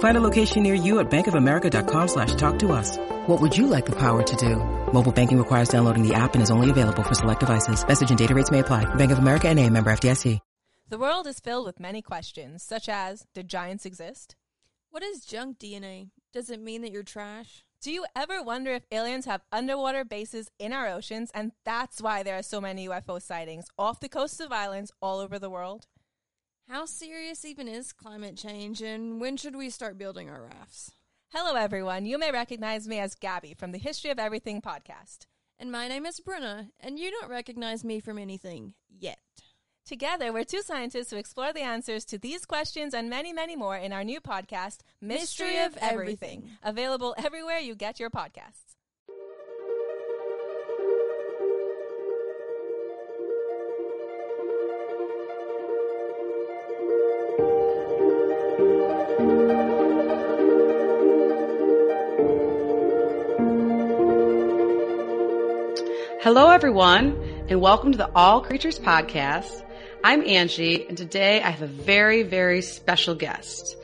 Find a location near you at bankofamerica.com slash talk to us. What would you like the power to do? Mobile banking requires downloading the app and is only available for select devices. Message and data rates may apply. Bank of America and a member FDIC. The world is filled with many questions, such as, did giants exist? What is junk DNA? Does it mean that you're trash? Do you ever wonder if aliens have underwater bases in our oceans and that's why there are so many UFO sightings off the coasts of islands all over the world? How serious even is climate change and when should we start building our rafts? Hello, everyone. You may recognize me as Gabby from the History of Everything podcast. And my name is Brenna, and you don't recognize me from anything yet. Together, we're two scientists who explore the answers to these questions and many, many more in our new podcast, Mystery, Mystery of of Everything, Everything. available everywhere you get your podcasts. Hello, everyone, and welcome to the All Creatures Podcast. I'm Angie, and today I have a very, very special guest.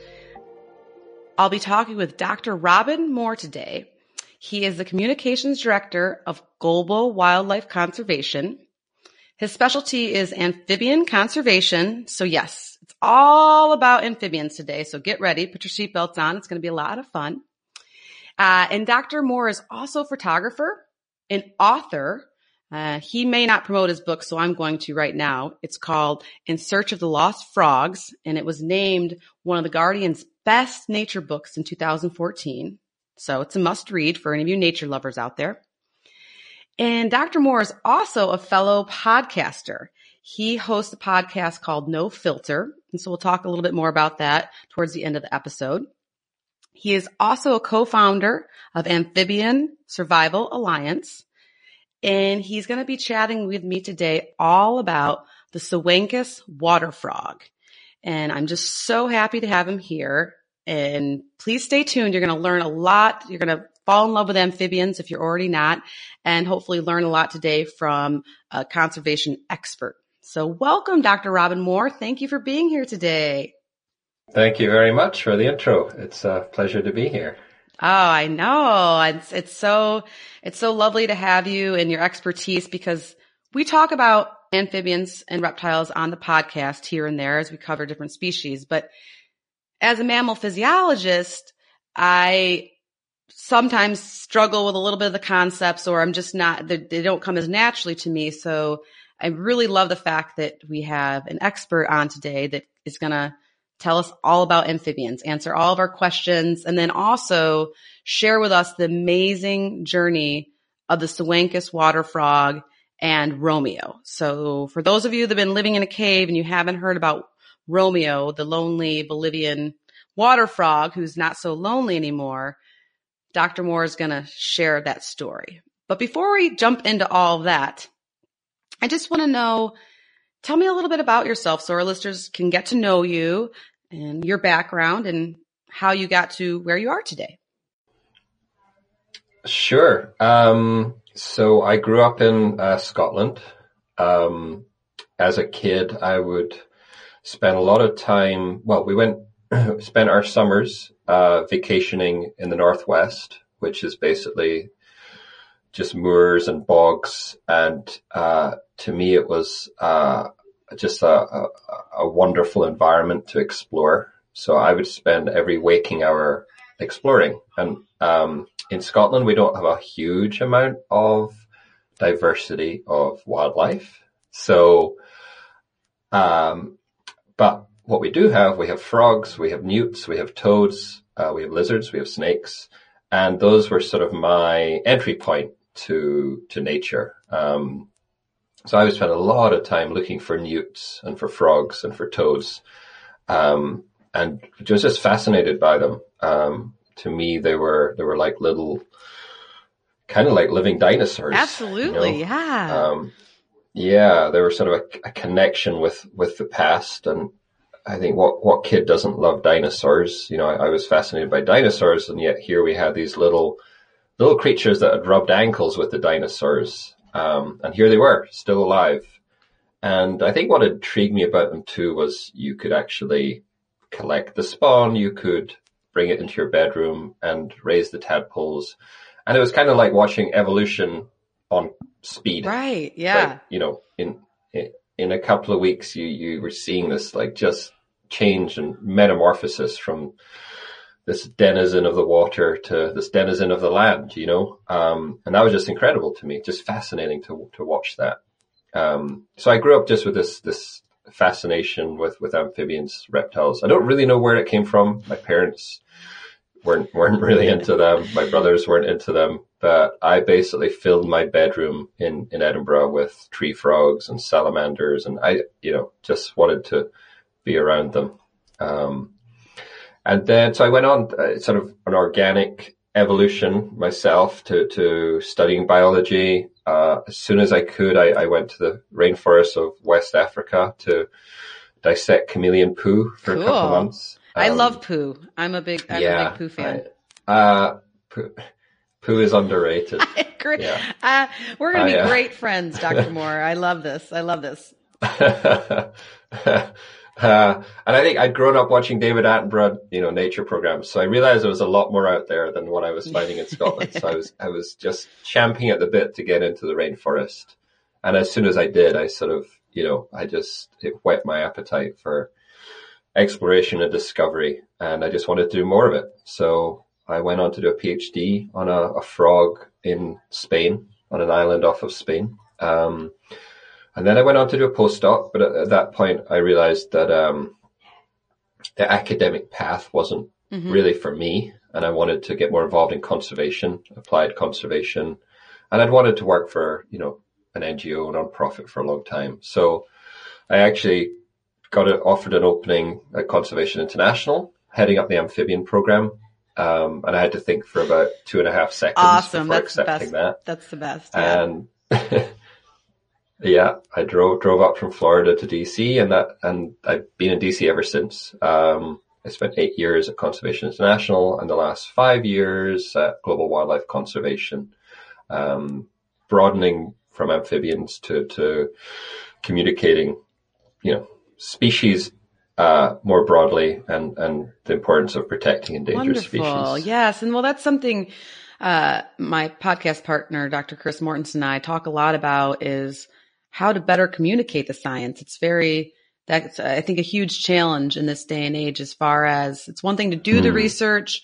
I'll be talking with Dr. Robin Moore today. He is the Communications Director of Global Wildlife Conservation. His specialty is amphibian conservation. So yes, it's all about amphibians today. So get ready, put your seatbelts on. It's going to be a lot of fun. Uh, and Dr. Moore is also a photographer, an author. Uh, he may not promote his book, so I'm going to right now. It's called In Search of the Lost Frogs, and it was named one of the Guardian's best nature books in 2014. So it's a must read for any of you nature lovers out there. And Dr. Moore is also a fellow podcaster. He hosts a podcast called No Filter. And so we'll talk a little bit more about that towards the end of the episode. He is also a co-founder of Amphibian Survival Alliance. And he's going to be chatting with me today all about the Sehuencas water frog. And I'm just so happy to have him here. And please stay tuned. You're going to learn a lot. You're going to fall in love with amphibians if you're already not, and hopefully learn a lot today from a conservation expert. So welcome, Dr. Robin Moore. Thank you for being here today. Thank you very much for the intro. It's a pleasure to be here. Oh, I know. It's, it's so, it's so lovely to have you and your expertise because we talk about amphibians and reptiles on the podcast here and there as we cover different species. But as a mammal physiologist, I sometimes struggle with a little bit of the concepts or I'm just not, they, they don't come as naturally to me. So I really love the fact that we have an expert on today that is going to tell us all about amphibians, answer all of our questions, and then also share with us the amazing journey of the Sehuencas water frog and Romeo. So for those of you that have been living in a cave and you haven't heard about Romeo, the lonely Bolivian water frog who's not so lonely anymore, Dr. Moore is going to share that story. But before we jump into all that, I just want to know, tell me a little bit about yourself so our listeners can get to know you and your background and how you got to where you are today. Sure. Um, so I grew up in uh, Scotland. Um, as a kid, I would spend a lot of time. Well, we went spent our summers uh, vacationing in the northwest, which is basically just moors and bogs. And uh, to me, it was uh, just a, a, a wonderful environment to explore. So I would spend every waking hour exploring. And um, in Scotland, we don't have a huge amount of diversity of wildlife. So, um, but what we do have, we have frogs, we have newts, we have toads, uh, we have lizards, we have snakes, and those were sort of my entry point to to nature. Um, so I would spend a lot of time looking for newts and for frogs and for toads, um, and was just fascinated by them. Um, to me, they were they were like little kind of like living dinosaurs. Absolutely, you know? yeah. Um, yeah, there was sort of a, a, connection with, with the past. And I think what, what kid doesn't love dinosaurs? You know, I, I, was fascinated by dinosaurs and yet here we had these little, little creatures that had rubbed ankles with the dinosaurs. Um, and here they were still alive. And I think what intrigued me about them too was you could actually collect the spawn. You could bring it into your bedroom and raise the tadpoles. And it was kind of like watching evolution on speed. Right. Yeah. Like, you know, in, in a couple of weeks, you, you were seeing this like just change and metamorphosis from this denizen of the water to this denizen of the land, you know? Um, and that was just incredible to me, just fascinating to, to watch that. Um, so I grew up just with this, this fascination with, with amphibians, reptiles. I don't really know where it came from. My parents weren't, weren't really into them. My brothers weren't into them, but I basically filled my bedroom in, in Edinburgh with tree frogs and salamanders. And I, you know, just wanted to be around them. Um, and then, so I went on uh, sort of an organic evolution myself to, to studying biology. Uh, as soon as I could, I, I, went to the rainforests of West Africa to dissect chameleon poo for cool. a couple of months. Um, I love poo. I'm a big, I'm yeah, a big poo fan. I, uh, poo, poo is underrated. Great. Yeah. Uh, we're going to be uh, great friends, Dr. Moore. I love this. I love this. Uh, and I think I'd grown up watching David Attenborough, you know, nature programs. So I realized there was a lot more out there than what I was finding in Scotland. so I was, I was just champing at the bit to get into the rainforest. And as soon as I did, I sort of, you know, I just, it whet my appetite for exploration and discovery. And I just wanted to do more of it. So I went on to do a PhD on a, a frog in Spain, on an island off of Spain. Um, and then I went on to do a postdoc, but at, at that point I realized that, um, the academic path wasn't mm-hmm. really for me. And I wanted to get more involved in conservation, applied conservation. And I'd wanted to work for, you know, an NGO, a nonprofit for a long time. So I actually got it, offered an opening at Conservation International, heading up the amphibian program. Um, and I had to think for about two and a half seconds awesome. before That's accepting that. That's the best. Yeah. And Yeah, I drove drove up from Florida to DC, and that and I've been in DC ever since. Um, I spent eight years at Conservation International, and the last five years at Global Wildlife Conservation, um, broadening from amphibians to to communicating, you know, species uh, more broadly and and the importance of protecting endangered Wonderful. species. Yes, and well, that's something. Uh, my podcast partner, Dr. Chris Mortensen and I talk a lot about is how to better communicate the science. It's very, that's, I think, a huge challenge in this day and age as far as it's one thing to do mm. the hmm. research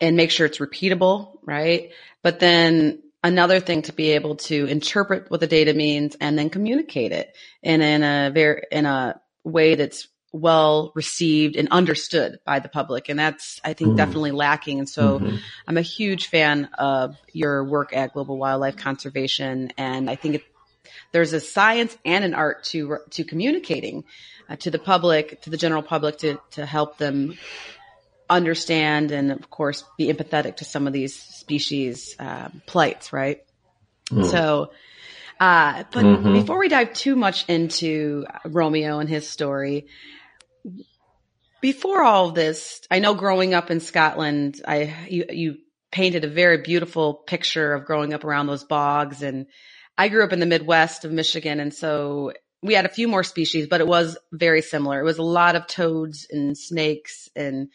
and make sure it's repeatable, right? But then another thing to be able to interpret what the data means and then communicate it in, in a very, in a way that's well received and understood by the public. And that's, I think, mm. definitely lacking. And so mm-hmm. I'm a huge fan of your work at Global Wildlife Conservation. And I think it, there's a science and an art to to communicating uh, to the public, to the general public, to to help them understand and, of course, be empathetic to some of these species uh, plights, right? Mm. So. Uh, but mm-hmm. before we dive too much into Romeo and his story, before all this, I know growing up in Scotland, I you, you painted a very beautiful picture of growing up around those bogs and I grew up in the Midwest of Michigan, and so we had a few more species, but it was very similar. It was a lot of toads and snakes. And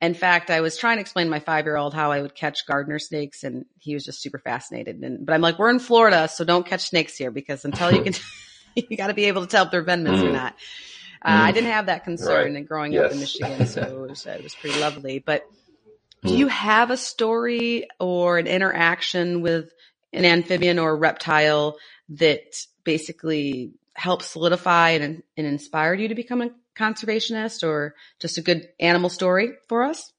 in fact, I was trying to explain to my five year old how I would catch gardener snakes, and he was just super fascinated. And, but I'm like, we're in Florida, so don't catch snakes here because until you can, you got to be able to tell if they're venomous mm. or not. Uh, mm. I didn't have that concern right. growing yes. up in Michigan, so it was, it was pretty lovely. But do mm. you have a story or an interaction with an amphibian or a reptile that basically helped solidify and, and inspired you to become a conservationist or just a good animal story for us?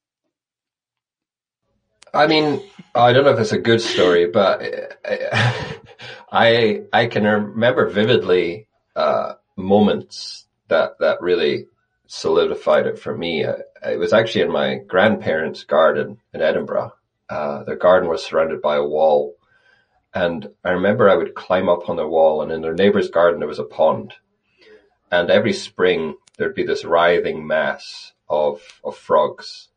I mean, I don't know if it's a good story, but I I can remember vividly uh, moments that that really solidified it for me. Uh, it was actually in my grandparents' garden in Edinburgh, uh, their garden was surrounded by a wall. And I remember I would climb up on the wall and in their neighbor's garden there was a pond. And every spring there'd be this writhing mass of, of frogs.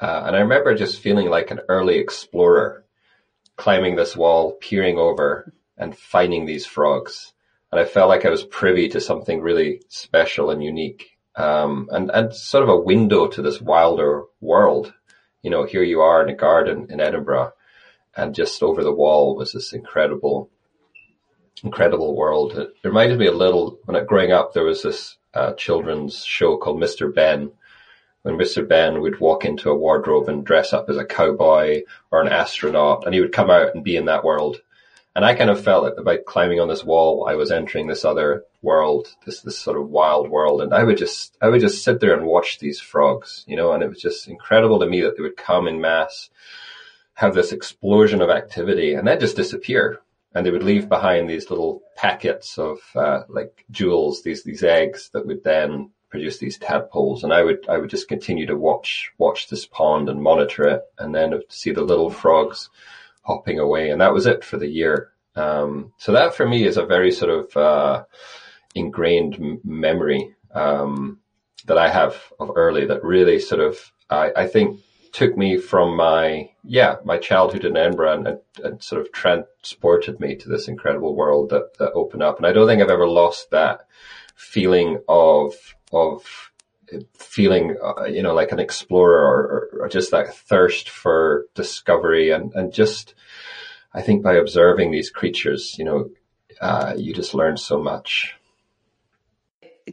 Uh, and I remember just feeling like an early explorer climbing this wall, peering over and finding these frogs. And I felt like I was privy to something really special and unique. Um, and, and sort of a window to this wilder world. You know, here you are in a garden in Edinburgh and just over the wall was this incredible, incredible world. It reminded me a little when I, growing up, there was this uh, children's show called Mr. Benn. When Mr. Benn would walk into a wardrobe and dress up as a cowboy or an astronaut, and he would come out and be in that world. And I kind of felt that by climbing on this wall, I was entering this other world, this this sort of wild world, and I would just I would just sit there and watch these frogs, you know, and it was just incredible to me that they would come in mass, have this explosion of activity, and then just disappear and they would leave behind these little packets of uh, like jewels, these these eggs that would then produce these tadpoles. And I would I would just continue to watch watch this pond and monitor it, and then see the little frogs hopping away, and that was it for the year. Um, so that for me is a very sort of uh, ingrained m- memory um, that I have of early that really sort of I, I think took me from my yeah my childhood in Edinburgh and, and, sort of transported me to this incredible world that that opened up. And I don't think I've ever lost that feeling of of feeling uh, you know like an explorer or, or, just that thirst for discovery and and just I think by observing these creatures, you know, uh, you just learn so much.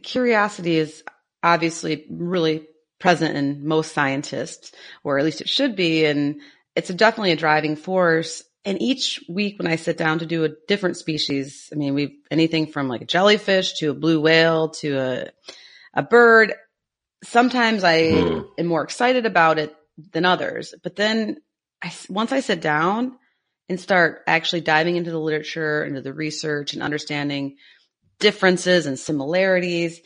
Curiosity is obviously really present in most scientists, or at least it should be. And it's a, definitely a driving force. And each week when I sit down to do a different species, I mean, we've anything from like a jellyfish to a blue whale to a, a bird. Sometimes I mm. am more excited about it than others, but then I, once I sit down and start actually diving into the literature, into the research and understanding differences and similarities,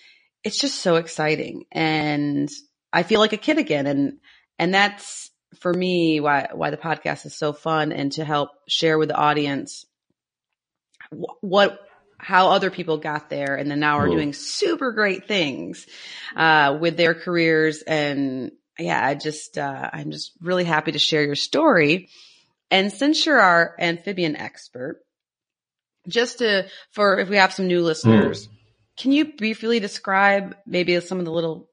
it's just so exciting. And I feel like a kid again. And, and that's for me why, why the podcast is so fun and to help share with the audience what, how other people got there and then now are doing super great things, uh, with their careers. And yeah, I just, uh, I'm just really happy to share your story. And since you're our amphibian expert, just to, for if we have some new listeners, mm. can you briefly describe maybe some of the little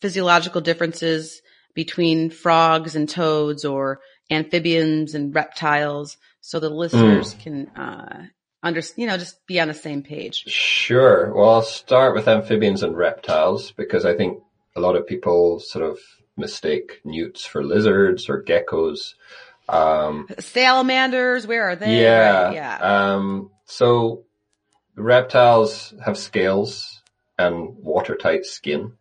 physiological differences between frogs and toads or amphibians and reptiles so the listeners mm. can uh, under, you know, just be on the same page? Sure. Well, I'll start with amphibians and reptiles because I think a lot of people sort of mistake newts for lizards or geckos. Um, Salamanders, where are they? Yeah. Right? Yeah. Um, so reptiles have scales and watertight skin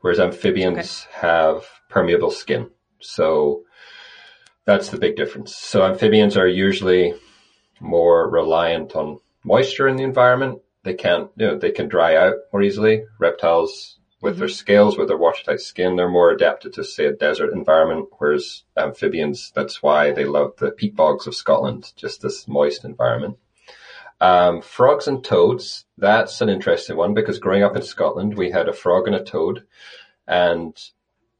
whereas amphibians okay. have permeable skin. So that's the big difference. So amphibians are usually more reliant on moisture in the environment. They can't, you know, they can dry out more easily. Reptiles with mm-hmm. their scales, with their watertight skin, they're more adapted to say a desert environment, whereas amphibians, that's why they love the peat bogs of Scotland, just this moist environment. Um, frogs and toads, that's an interesting one because growing up in Scotland, we had a frog and a toad. And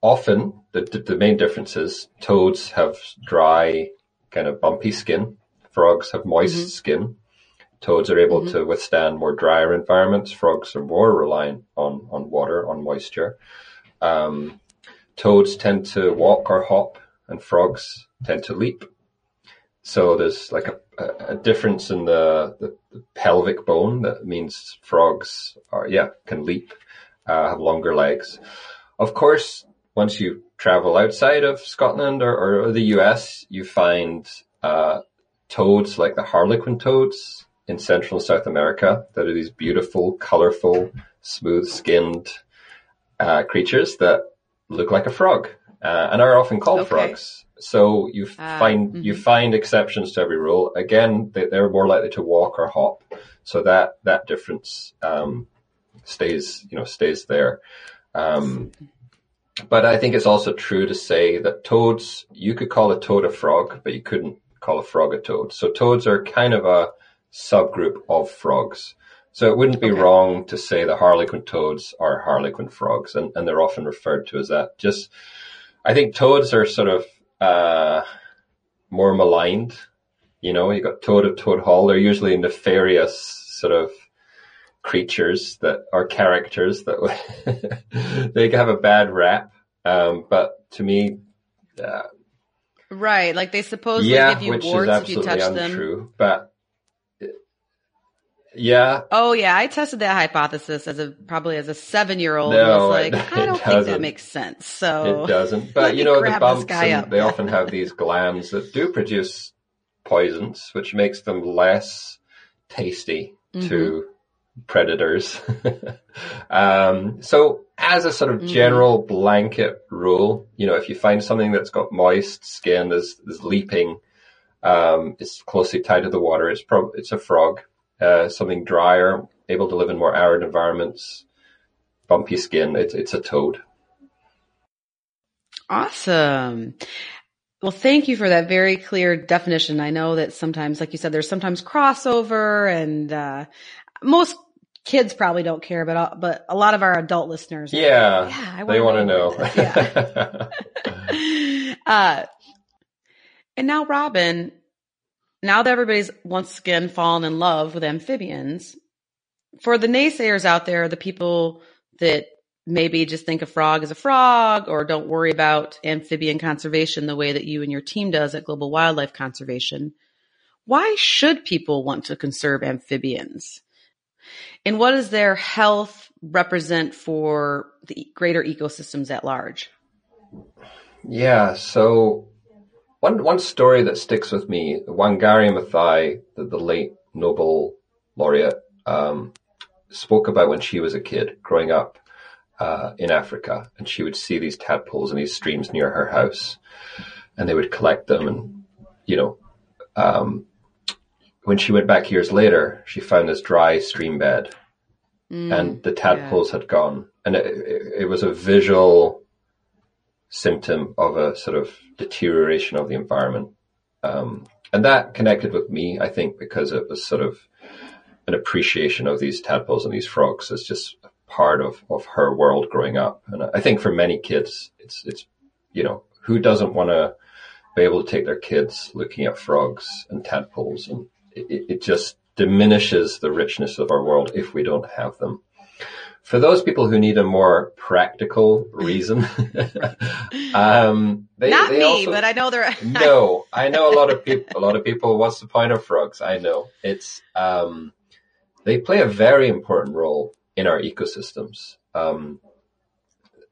often the, the main difference is toads have dry, kind of bumpy skin. Frogs have moist mm-hmm. skin. Toads are able mm-hmm. to withstand more drier environments. Frogs are more reliant on, on water, on moisture. Um, toads tend to walk or hop and frogs tend to leap. So there's like a, a, difference in the, the, the, pelvic bone that means frogs are, yeah, can leap, uh, have longer legs. Of course, once you travel outside of Scotland or, or the US, you find, uh, toads like the harlequin toads in Central and South America that are these beautiful, colorful, smooth skinned, uh, creatures that look like a frog, uh, and are often called okay. frogs. So you uh, find mm-hmm. you find exceptions to every rule. Again, they, are more likely to walk or hop, so that that difference um, stays you know stays there. Um, but I think it's also true to say that toads, you could call a toad a frog, but you couldn't call a frog a toad. So toads are kind of a subgroup of frogs. So it wouldn't be Okay. wrong to say the harlequin toads are harlequin frogs, and, and they're often referred to as that. Just, I think toads are sort of uh, more maligned. You know, you got Toad of Toad Hall. They're usually nefarious sort of creatures that are characters that they have a bad rap. Um, but to me, uh, Right. Like they supposedly yeah, give you warts if you touch them. untrue. But uh, yeah, Oh yeah, I tested that hypothesis as a probably as a seven year old. No, it- was like, I don't think that doesn't. makes sense. So It doesn't. But you know, the bumps, and they often have these glands that do produce poisons, which makes them less tasty Mm-hmm. to predators. um, so as a sort of Mm-hmm. general blanket rule, you know, if you find something that's got moist skin, is leaping, um, it's closely tied to the water, it's prob- it's a frog. Uh, something drier, able to live in more arid environments, bumpy skin, it's, it's a toad. Awesome. Well, thank you for that very clear definition. I know that sometimes, like you said, there's sometimes crossover and, uh, most kids probably don't care, but, uh, but a lot of our adult listeners. are like, Yeah, Yeah, I they want wanna know know. what uh, and now, Robin, now that everybody's once again fallen in love with amphibians, for the naysayers out there, the people that maybe just think a frog is a frog or don't worry about amphibian conservation the way that you and your team does at Global Wildlife Conservation, why should people want to conserve amphibians? And what does their health represent for the greater ecosystems at large? Yeah, so one one story that sticks with me, Wangari Maathai, the, the late Nobel laureate, um, spoke about when she was a kid growing up uh, in Africa, and she would see these tadpoles in these streams near her house, and they would collect them, and you know, um, when she went back years later, she found this dry stream bed, and the tadpoles had gone, and it, it, it was a visual symptom of a sort of deterioration of the environment. Um, and that connected with me, I think, because it was sort of an appreciation of these tadpoles and these frogs as just part of, of her world growing up. And I think for many kids, it's, it's, you know, who doesn't want to be able to take their kids looking at frogs and tadpoles and it, it just diminishes the richness of our world if we don't have them. For those people who need a more practical reason, um, they, Not they me, also- but I know there. Are... no, I know a lot of people. A lot of people. What's the point of frogs? I know it's. Um, they play a very important role in our ecosystems um,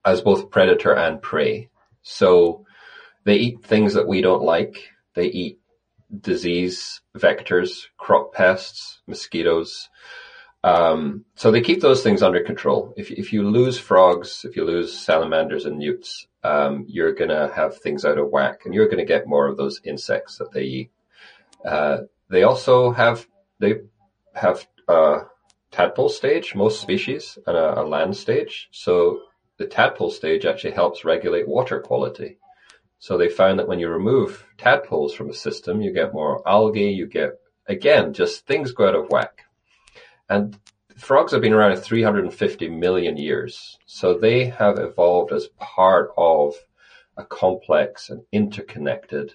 as both predator and prey. So they eat things that we don't like. They eat disease vectors, crop pests, mosquitoes. Um, so they keep those things under control. If, if you lose frogs, if you lose salamanders and newts, um, you're going to have things out of whack and you're going to get more of those insects that they eat. Uh, they also have, they have a tadpole stage, most species, and a, a land stage. So the tadpole stage actually helps regulate water quality. So they found that when you remove tadpoles from a system, you get more algae, you get, again, just things go out of whack. And frogs have been around 350 million years. So they have evolved as part of a complex and interconnected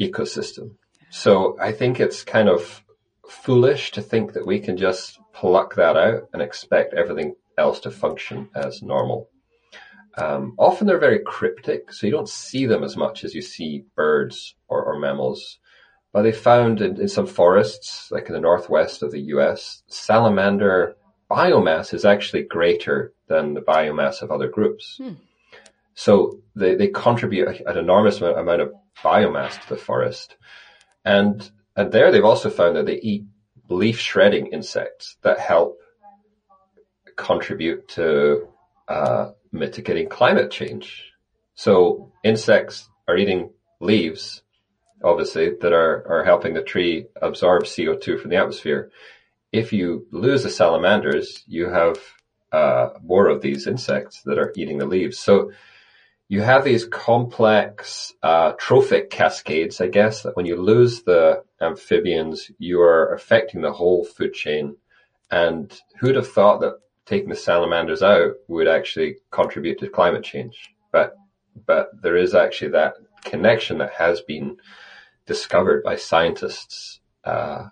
ecosystem. So I think it's kind of foolish to think that we can just pluck that out and expect everything else to function as normal. Um, often they're very cryptic, so you don't see them as much as you see birds or, or mammals. But they found in, in some forests, like in the northwest of the US, salamander biomass is actually greater than the biomass of other groups. So they, they contribute an enormous amount, amount of biomass to the forest. And, and there they've also found that they eat leaf shredding insects that help contribute to uh, mitigating climate change. So insects are eating leaves, obviously, that are, are helping the tree absorb CO2 from the atmosphere. If you lose the salamanders, you have uh, more of these insects that are eating the leaves. So you have these complex uh, trophic cascades, I guess, that when you lose the amphibians, you are affecting the whole food chain. And who'd have thought that taking the salamanders out would actually contribute to climate change? But but there is actually that connection that has been discovered by scientists, uh,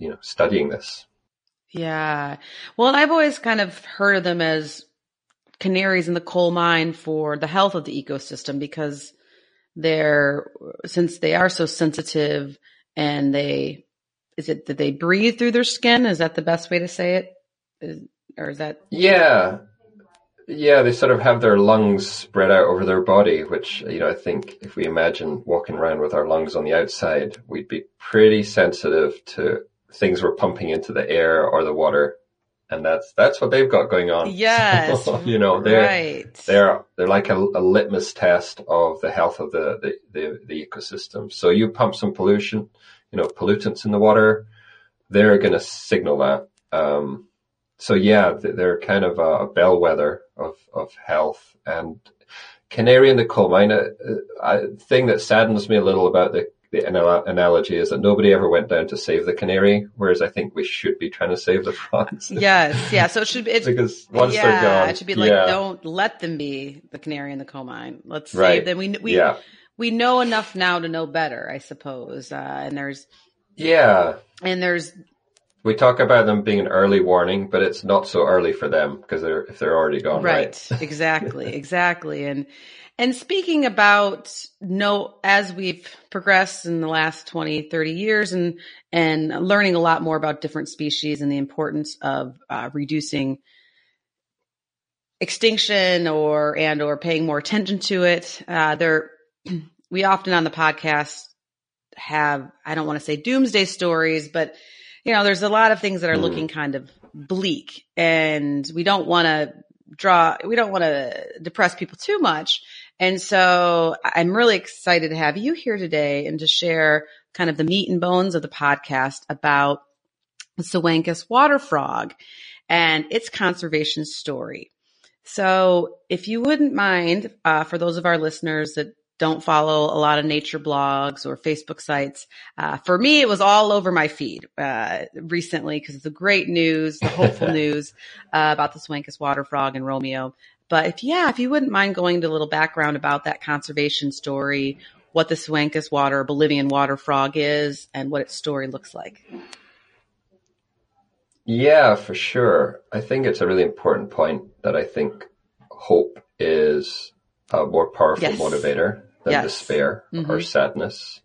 you know, studying this. Yeah. Well, I've always kind of heard of them as canaries in the coal mine for the health of the ecosystem because they're, since they are so sensitive and they, is it that they breathe through their skin? Is that the best way to say it? Is, or is that? Yeah. Yeah, they sort of have their lungs spread out over their body, which, you know, I think if we imagine walking around with our lungs on the outside, we'd be pretty sensitive to things we're pumping into the air or the water. And that's, that's what they've got going on. Yes. You know, they're, right. they're, they're like a, a, litmus test of the health of the, the, the, the ecosystem. So you pump some pollution, you know, pollutants in the water, they're going to signal that. Um, so yeah, they're kind of a bellwether of, of health and canary in the coal mine. A, a, thing that saddens me a little about the, the analogy is that nobody ever went down to save the canary, whereas I think we should be trying to save the frogs. yes, yeah. So it should be it's, because once yeah, they're gone, it should be like yeah. don't let them be the canary in the coal mine. Let's Right. save them. We we yeah, we know enough now to know better, I suppose. Uh, and there's yeah. and there's We talk about them being an early warning, but it's not so early for them because they're if they're already gone. right, Right. exactly, exactly. And and speaking about no, as we've progressed in the last 20, 30 years and and learning a lot more about different species and the importance of uh, reducing extinction or and or paying more attention to it. Uh, there, we often on the podcast have I don't want to say doomsday stories, but you know, there's a lot of things that are Mm. looking kind of bleak, and we don't want to draw, we don't want to depress people too much. And so I'm really excited to have you here today and to share kind of the meat and bones of the podcast about the Sehuencas water frog and its conservation story. So if you wouldn't mind, uh, for those of our listeners that don't follow a lot of nature blogs or Facebook sites, uh, for me, it was all over my feed, uh, recently because it's the great news, the hopeful news, uh, about the Sehuencas water frog and Romeo. But if, yeah, if you wouldn't mind going to a little background about that conservation story, what the Sehuencas water, Bolivian water frog is and what its story looks like. Yeah, for sure. I think it's a really important point that I think hope is a more powerful Yes. motivator than Yes. despair or Mhm. sadness.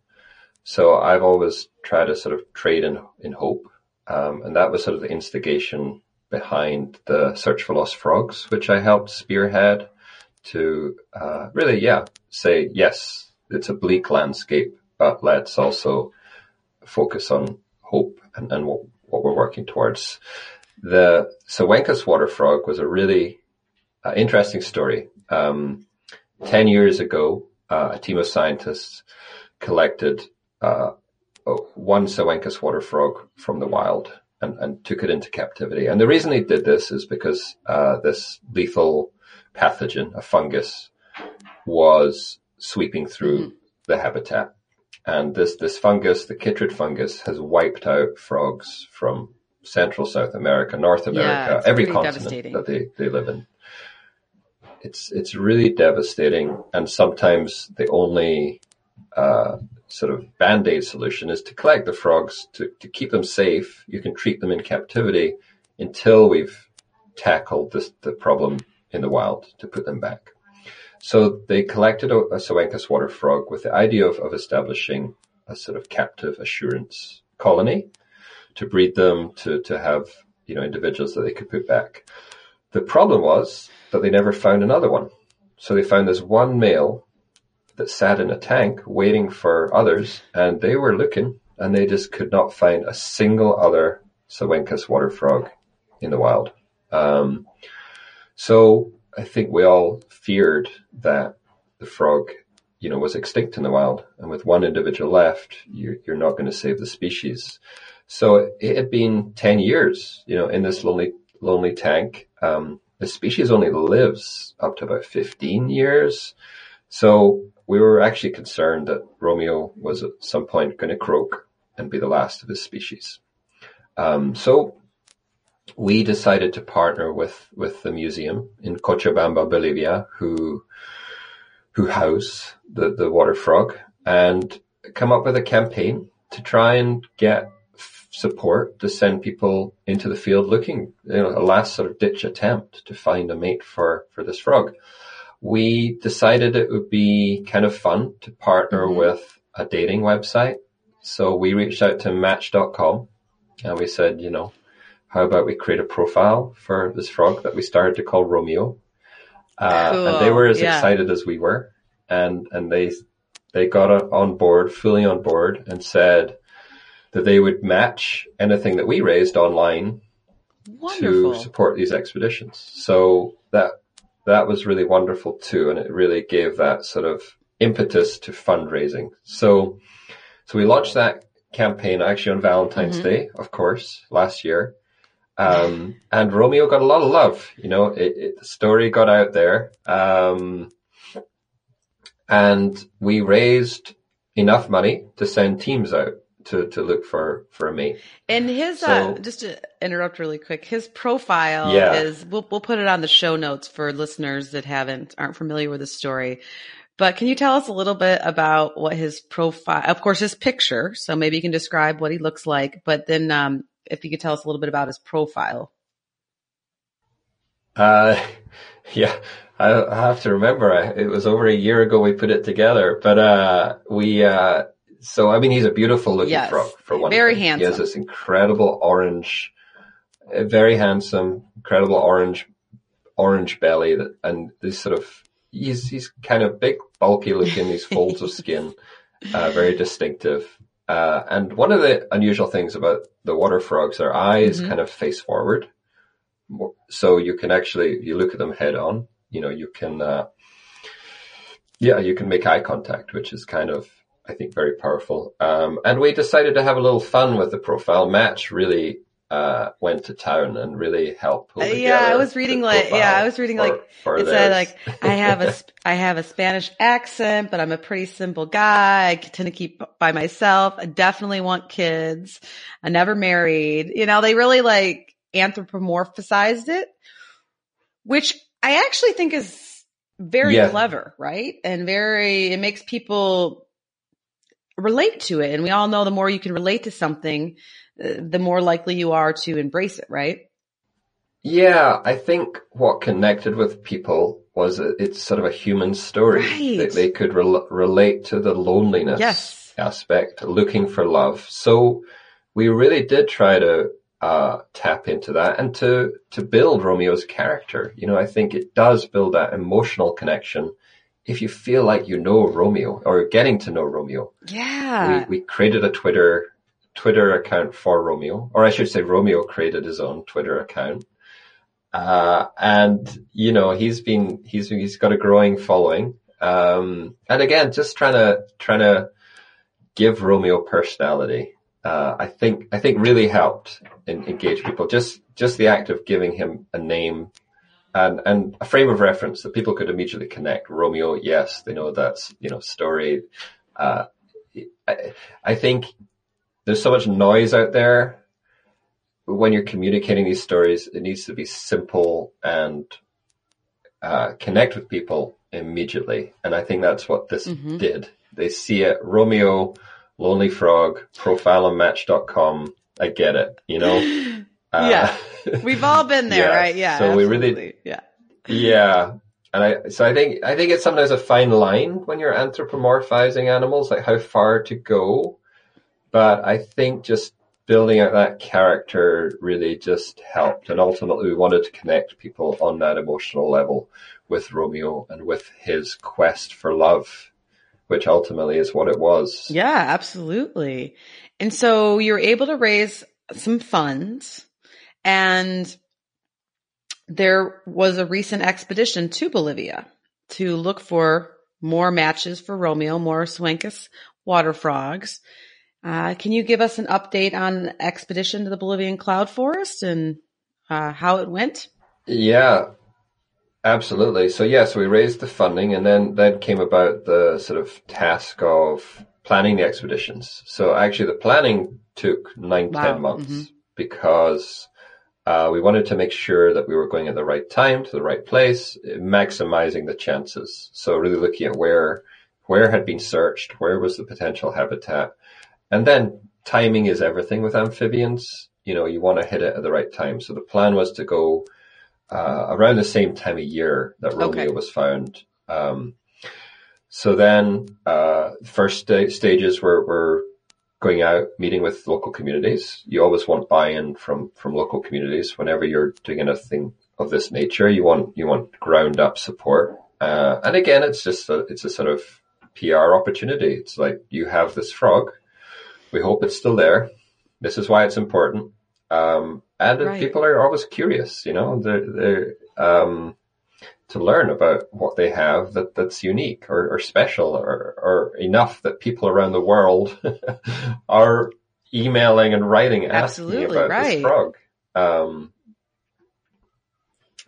So I've always tried to sort of trade in, in hope. Um, and that was sort of the instigation behind the Search for Lost Frogs, which I helped spearhead to uh, really, yeah, say, yes, it's a bleak landscape, but let's also focus on hope and, and what, what we're working towards. The Sehuencas water frog was a really uh, interesting story. Um, 10 years ago, uh, a team of scientists collected uh, one Sehuencas water frog from the wild and, and took it into captivity. And the reason they did this is because uh, this lethal pathogen, a fungus, was sweeping through the habitat. And this, this fungus, the chytrid fungus, has wiped out frogs from Central South America, North America, it's every continent that they, they live in. It's, it's really devastating. And sometimes the only, uh, sort of band-aid solution is to collect the frogs to, to keep them safe. You can treat them in captivity until we've tackled this, the problem in the wild to put them back. So they collected a, a water frog with the idea of, of establishing a sort of captive assurance colony to breed them, to, to have, you know, individuals that they could put back. The problem was that they never found another one. So they found this one male that sat in a tank waiting for others and they were looking and they just could not find a single other Sehuencas water frog in the wild. Um, so I think we all feared that the frog, you know, was extinct in the wild and with one individual left, you're, you're not going to save the species. So it had been 10 years, you know, in this lonely, lonely tank. um, the species only lives up to about 15 years. So we were actually concerned that Romeo was at some point going to croak and be the last of his species. Um, so we decided to partner with, with the museum in Cochabamba, Bolivia, who, who house the, the water frog and come up with a campaign to try and get support to send people into the field looking, you know, a last sort of ditch attempt to find a mate for, for this frog. We decided it would be kind of fun to partner mm-hmm. with a dating website. So we reached out to match.com and we said, you know, how about we create a profile for this frog that we started to call Romeo? Uh, cool. and they were as yeah. excited as we were. And, and they, they got on board, fully on board and said that they would match anything that we raised online Wonderful. to support these expeditions. So that, that was really wonderful too. And it really gave that sort of impetus to fundraising. So, so we launched that campaign actually on Valentine's mm-hmm. Day, of course, last year. Um, and Romeo got a lot of love. You know, it, it, the story got out there. Um, and we raised enough money to send teams out to, to look for, for a mate. And his, uh, so, uh, just to interrupt really quick, his profile yeah. is, we'll, we'll put it on the show notes for listeners that haven't, aren't familiar with the story. But can you tell us a little bit about what his profile, of course, his picture. So maybe you can describe what he looks like, but then, um, if you could tell us a little bit about his profile. Uh, yeah, I, I have to remember. I, it was over a year ago we put it together, but uh, we. Uh, so I mean, he's a beautiful looking yes, frog for one. Very thing. handsome. He has this incredible orange, very handsome, incredible orange, orange belly that, and this sort of. He's he's kind of big, bulky looking. These folds of skin, uh, very distinctive. Uh, and one of the unusual things about the water frogs, their eyes mm-hmm. kind of face forward. So you can actually, you look at them head on, you know, you can, uh, yeah, you can make eye contact, which is kind of, I think, very powerful. Um, and we decided to have a little fun with the profile match really uh, went to town and really helped. Uh, yeah, I was reading like yeah, I was reading for, like for it said like I have a I have a Spanish accent, but I'm a pretty simple guy. I tend to keep by myself. I definitely want kids. I never married. You know, they really like anthropomorphized it, which I actually think is very yeah. clever, right? And very it makes people relate to it. And we all know the more you can relate to something, the more likely you are to embrace it, right? Yeah, I think what connected with people was it's sort of a human story. Right. They, they could re- relate to the loneliness yes. aspect, looking for love. So we really did try to uh, tap into that and to to build Romeo's character. You know, I think it does build that emotional connection. If you feel like you know Romeo or getting to know Romeo, yeah, we, we created a Twitter Twitter account for Romeo, or I should say Romeo created his own Twitter account. Uh, and you know, he's been, he's, he's got a growing following. Um, and again, just trying to, trying to give Romeo personality. Uh, I think, I think really helped in, engage people. Just, just the act of giving him a name and, and a frame of reference that people could immediately connect. Romeo, yes, they know that's, you know, story. Uh, I, I think there's so much noise out there. When you're communicating these stories, it needs to be simple and uh, connect with people immediately. And I think that's what this mm-hmm. did. They see it. Romeo, Lonely Frog, profile on match.com. I get it, you know? Uh, yeah. We've all been there, yeah. right? Yeah. So absolutely. we really, yeah. Yeah. And I, so I think, I think it's sometimes a fine line when you're anthropomorphizing animals, like how far to go. But I think just building out that character really just helped. And ultimately we wanted to connect people on that emotional level with Romeo and with his quest for love, which ultimately is what it was. Yeah, absolutely. And so you were able to raise some funds and there was a recent expedition to Bolivia to look for more matches for Romeo, more Sehuencas water frogs. Uh, can you give us an update on expedition to the Bolivian cloud forest and uh, how it went? Yeah, absolutely. So yeah, so we raised the funding and then then came about the sort of task of planning the expeditions. So actually the planning took nine, Wow. ten months Mhm. because uh, we wanted to make sure that we were going at the right time to the right place, maximizing the chances. So really looking at where where had been searched, where was the potential habitat, and then timing is everything with amphibians. You know, you want to hit it at the right time. So the plan was to go uh, around the same time of year that Romeo Okay. was found. Um, so then, uh, first sta- stages were, were going out, meeting with local communities. You always want buy-in from, from local communities whenever you're doing anything of this nature. You want, you want ground up support. Uh, and again, it's just a, it's a sort of PR opportunity. It's like you have this frog. We hope it's still there. This is why it's important. Um, and Right. people are always curious, you know, they're, they're, um, to learn about what they have that, that's unique or, or special or, or enough that people around the world are emailing and writing asking about right. this frog. Um,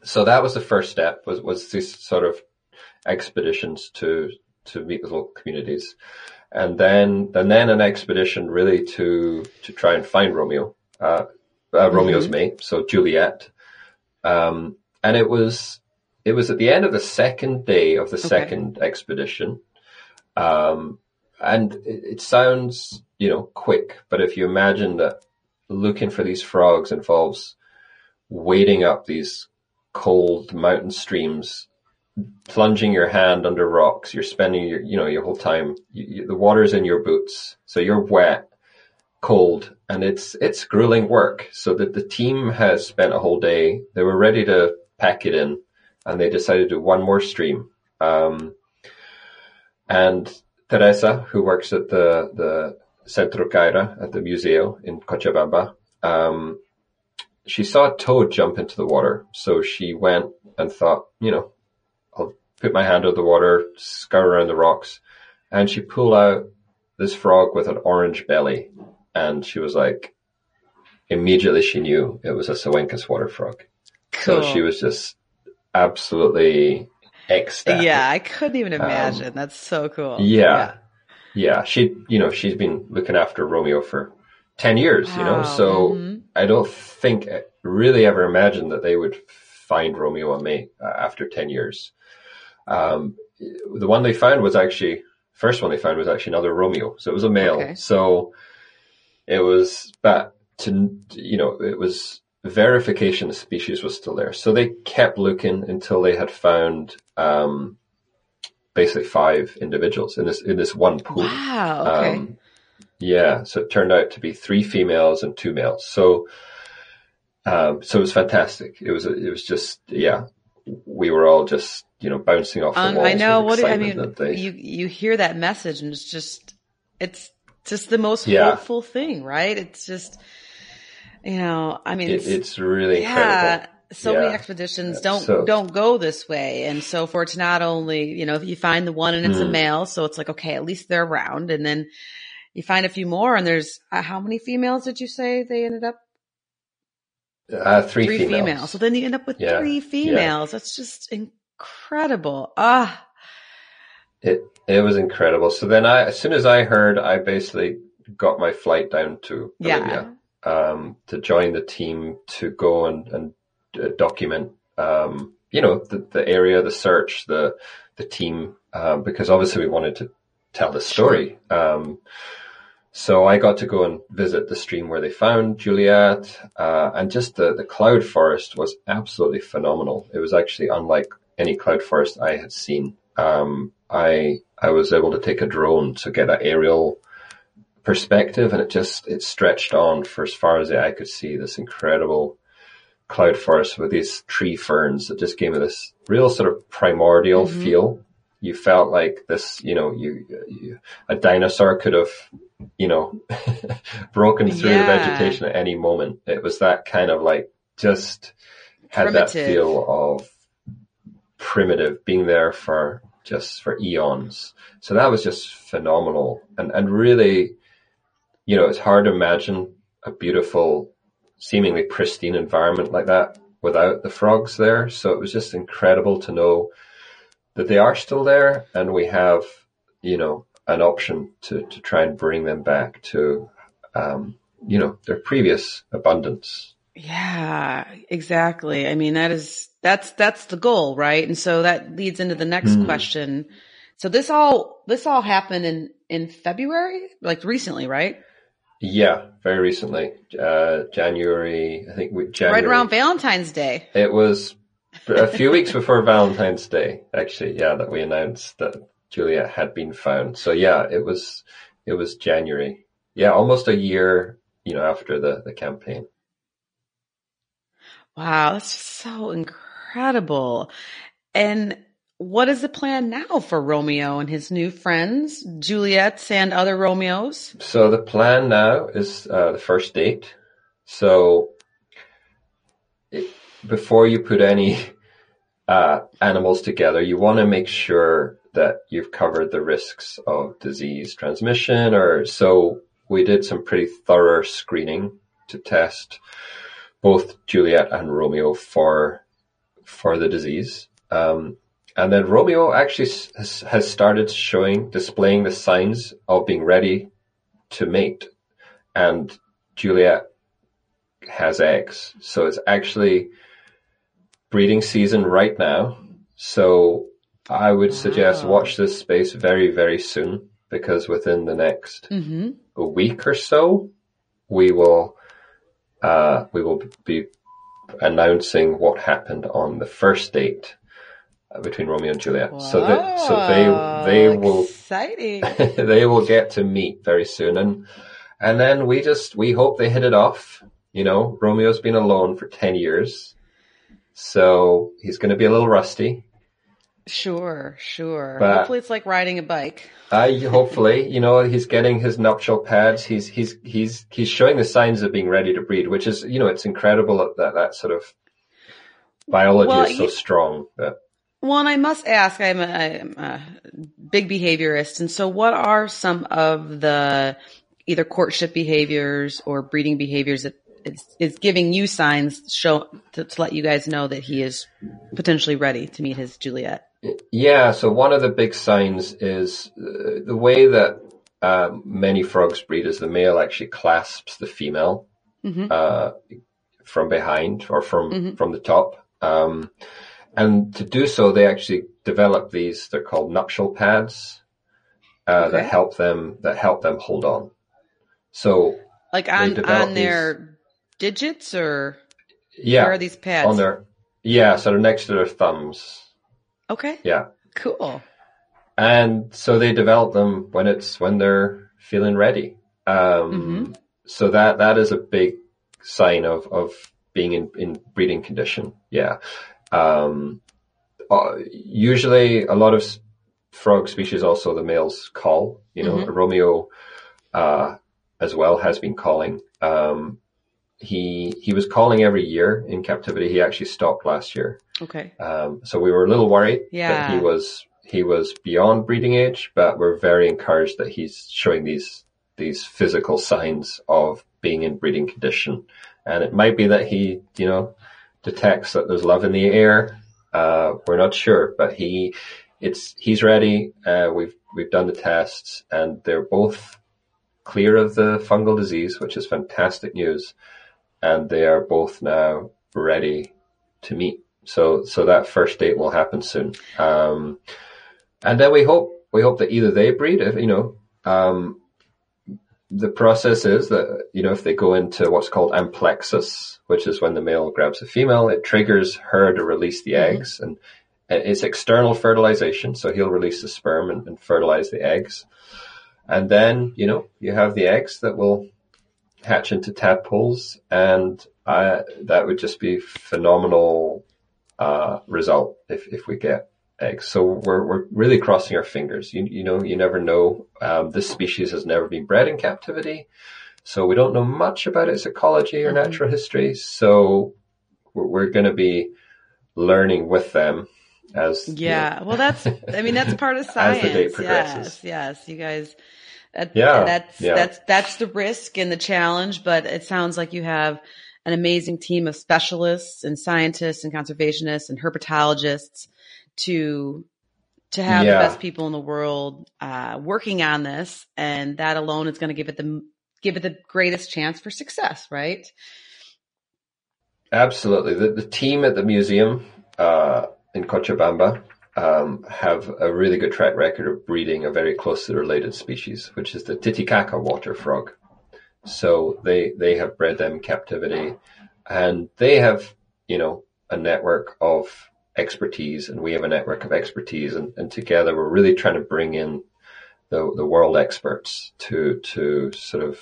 so that was the first step was, was these sort of expeditions to, to meet with local communities. And then, and then an expedition really to, to try and find Romeo, uh, uh, Romeo's mate, so Juliet. Um, and it was, it was at the end of the second day of the second expedition. Um, and it, it sounds, you know, quick, but if you imagine that looking for these frogs involves wading up these cold mountain streams, plunging your hand under rocks, you're spending your, you know, your whole time, you, you, the water's in your boots, so you're wet, cold, and it's, it's grueling work. So that the team has spent a whole day, they were ready to pack it in, and they decided to do one more stream. Um, and Teresa, who works at the, the Centro K'ayra at the Museo in Cochabamba, um, she saw a toad jump into the water. So she went and thought, you know, I'll put my hand under the water, scour around the rocks, and she pulled out this frog with an orange belly. And she was like, immediately she knew it was a Sehuencas water frog. So she was just absolutely ecstatic. Yeah, I couldn't even imagine. That's so cool. Yeah. Yeah. She, you know, she's been looking after Romeo for 10 years, you know, Wow. so Mhm. I don't think I really ever imagined that they would find Romeo a mate uh, after 10 years. Um, the one they found was actually, first one they found was actually another Romeo. So it was a male. Okay. So it was, but to, you know, it was verification the species was still there. So they kept looking until they had found, um, basically five individuals in this, in this one pool. Wow. Okay. Um, yeah, so it turned out to be three females and two males. So, um, so it was fantastic. It was, it was just, yeah, we were all just, you know, bouncing off the Um, walls. I know. What I mean, they- you you hear that message, and it's just it's just the most Yeah. hopeful thing, right? It's just you know, I mean, it, it's, it's really yeah. incredible. So many expeditions don't So- don't go this way, and so for it's not only you know if you find the one and it's a Mm. male, so it's like okay, at least they're around, and then you find a few more, and there's uh, how many females did you say they ended up? Uh, three, females. So then you end up with Yeah. three Yeah. females. That's just incredible. Ah, It it was incredible. So then I, as soon as I heard, I basically got my flight down to yeah. Bolivia um, to join the team to go and and uh, document, um, you know, the, the area, the search, the the team, um, because obviously we wanted to tell the story. Um, so I got to go and visit the stream where they found Juliet, uh, and just the, the cloud forest was absolutely phenomenal. It was actually unlike any cloud forest I had seen. Um, I I was able to take a drone to get an aerial perspective, and it just it stretched on for as far as the eye could see. This incredible cloud forest with these tree ferns that just gave me this real sort of primordial Mhm. feel. You felt like this, you know, you, you a dinosaur could have, you know, broken through Yeah. the vegetation at any moment. It was that kind of like just had that feel of primitive being there for just for eons. So that was just phenomenal and, and really, you know, it's hard to imagine a beautiful, seemingly pristine environment like that without the frogs there. So it was just incredible to know that they are still there and we have, you know, an option to, to try and bring them back to, um, you know, their previous abundance. Yeah, exactly. I mean, that is, that's, that's the goal, right? And so that leads into the next Hmm. question. So this all, this all happened in, in February, like recently, right? Yeah, very recently, uh, January, I think we, January. Right around Valentine's Day. It was a few weeks before Valentine's Day, actually, yeah, that we announced that Juliet had been found. So yeah, it was, it was January. Yeah, almost a year, you know, after the, the campaign. Wow, that's just so incredible. And what is the plan now for Romeo and his new friends, Juliet's and other Romeos? So the plan now is uh, the first date. So it, before you put any uh, animals together, you want to make sure that you've covered the risks of disease transmission. Or so we did some pretty thorough screening to test both Juliet and Romeo for for the disease. Um, and then Romeo actually has, started showing, displaying the signs of being ready to mate. And Juliet has eggs. So it's actually breeding season right now. So I would suggest Wow. watch this space very, very soon because within the next Mm-hmm. a week or so, we will, uh, we will be announcing what happened on the first date between Romeo and Juliet. So that, so they, they will Exciting. they will get to meet very soon and and then we just we hope they hit it off you know romeo's been alone for 10 years so he's going to be a little rusty Sure, sure. But- Hopefully it's like riding a bike. I hopefully you know he's getting his nuptial pads he's he's he's he's showing the signs of being ready to breed which is you know it's incredible that that, sort of biology Well, is so you- strong that Well, and I must ask, I'm a, I'm a big behaviorist. And so what are some of the either courtship behaviors or breeding behaviors that is, is giving you signs show to, to let you guys know that he is potentially ready to meet his Juliet? Yeah, so one of the big signs is uh, the way that uh, many frogs breed is the male actually clasps the female Mhm. uh, from behind or from Mhm. from the top. Um, and to do so, they actually develop these. They're called nuptial pads uh, that help them that help them hold on. So Like on, on their digits or yeah, where are these pads? on their yeah, so they're next to their thumbs. okay. Yeah. Cool. and so they develop them when it's when they're feeling ready. Um, Mhm. So that that is a big sign of of being in in breeding condition. Yeah. Um, uh, usually, a lot of frog species also the males call. You know, Romeo uh, as well has been calling. Um, he he was calling every year in captivity. He actually stopped last year. Okay. Um, so we were a little worried that he was he was beyond breeding age, but we're very encouraged that he's showing these these physical signs of being in breeding condition. And it might be that he, you know, detects that there's love in the air. Uh, we're not sure, but he, it's he's ready. Uh, we've we've done the tests, and they're both clear of the fungal disease, which is fantastic news. And they are both now ready to meet. So so that first date will happen soon. Um, and then we hope we hope that either they breed, if you know, um, the process is that you know if they go into what's called amplexus, which is when the male grabs the female, it triggers her to release the eggs, and it's external fertilization. So he'll release the sperm and, and fertilize the eggs, and then you know you have the eggs that will hatch into tadpoles, and uh, that would just be phenomenal uh, result if if we get eggs. So we're we're really crossing our fingers. You you know you never know. Um, this species has never been bred in captivity, so we don't know much about its ecology or natural history. So we're, we're going to be learning with them as you know, Yeah. Well, that's, I mean, that's part of science. As the date progresses. Yes. Yes. You guys, that, Yeah, that's, yeah. that's, that's the risk and the challenge, but it sounds like you have an amazing team of specialists and scientists and conservationists and herpetologists to to have Yeah. the best people in the world uh, working on this, and that alone is going to give it the give it the greatest chance for success, right? Absolutely. The, the team at the museum uh, in Cochabamba um, have a really good track record of breeding a very closely related species, which is the Titicaca water frog. So they they have bred them in captivity, and they have you know a network of expertise, and we have a network of expertise, and, and together we're really trying to bring in the the world experts to to sort of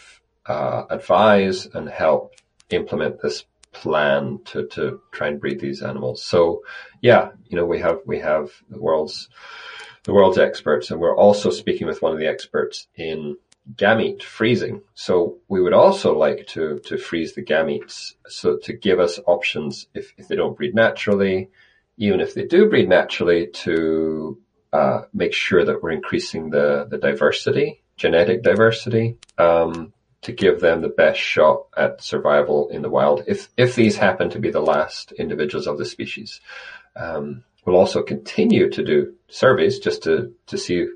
uh, advise and help implement this plan to to try and breed these animals. So yeah, you know we have we have the world's the world's experts, and we're also speaking with one of the experts in gamete freezing. So we would also like to to freeze the gametes so to give us options if, if they don't breed naturally, even if they do breed naturally, to uh, make sure that we're increasing the the diversity, genetic diversity, um, to give them the best shot at survival in the wild. If if these happen to be the last individuals of the species, um, we'll also continue to do surveys just to to see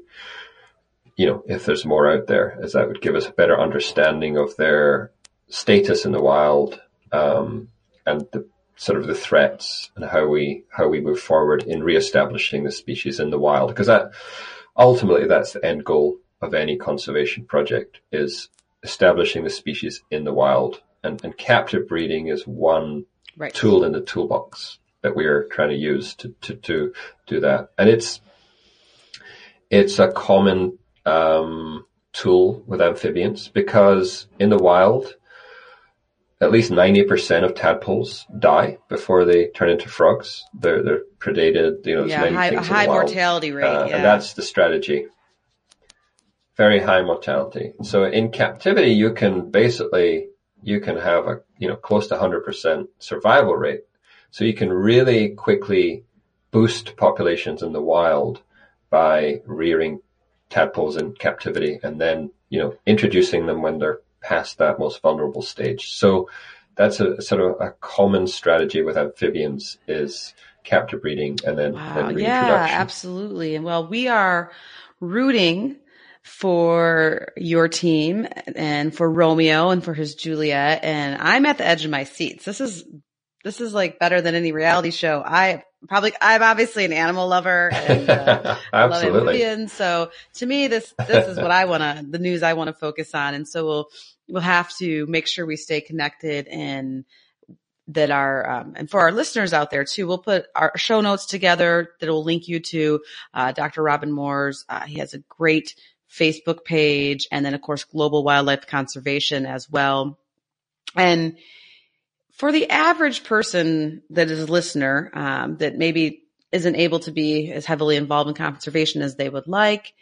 you know, if there's more out there, as that would give us a better understanding of their status in the wild, um, and the sort of the threats and how we how we move forward in reestablishing the species in the wild. Because that ultimately that's the end goal of any conservation project is establishing the species in the wild. And, and captive breeding is one Right. tool in the toolbox that we are trying to use to, to, to do that. And it's, it's a common, um, tool with amphibians because in the wild, at least 90% of tadpoles die before they turn into frogs. They're, they're predated, you know, Yeah, many high, a things in the high mortality rate. Uh, yeah. And that's the strategy. Very high mortality. So in captivity, you can basically, you can have a, you know, close to 100% survival rate. So you can really quickly boost populations in the wild by rearing tadpoles in captivity and then, you know, introducing them when they're past that most vulnerable stage. So that's a sort of a common strategy with amphibians is captive breeding and then, Wow. then Yeah, absolutely. And well, we are rooting for your team and for Romeo and for his Juliet. And I'm at the edge of my seats. This is, this is like better than any reality show. I probably, I'm obviously an animal lover and uh, love Absolutely. amphibians. So to me, this, this is what I want to, the news I want to focus on. And so we'll, we'll have to make sure we stay connected and that are, um, and for our listeners out there too, we'll put our show notes together that will link you to, uh, Dr. Robin Moore's, uh, he has a great Facebook page and then of course global wildlife conservation as well. And for the average person that is a listener, um, that maybe isn't able to be as heavily involved in conservation as they would like,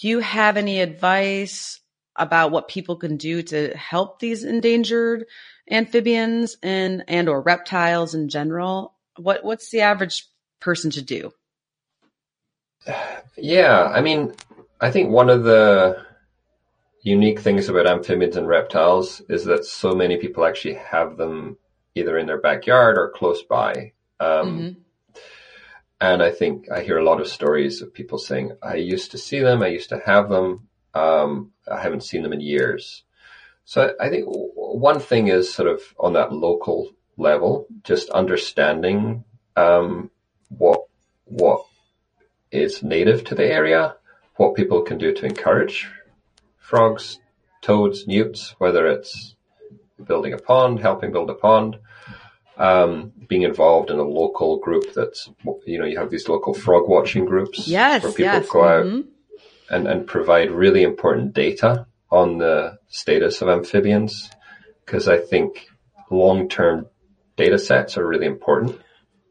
do you have any advice about what people can do to help these endangered amphibians and and or reptiles in general? What what's the average person to do? Yeah, I mean, I think one of the unique things about amphibians and reptiles is that so many people actually have them either in their backyard or close by. Um, Mhm. And I think I hear a lot of stories of people saying, I used to see them, I used to have them, um, I haven't seen them in years. So I think one thing is sort of on that local level, just understanding um, what what is native to the area, what people can do to encourage frogs, toads, newts, whether it's building a pond, helping build a pond, um, being involved in a local group that's, you know, you have these local frog watching groups Yes, where people yes. go out mhm. and, and provide really important data on the status of amphibians because I think long-term data sets are really important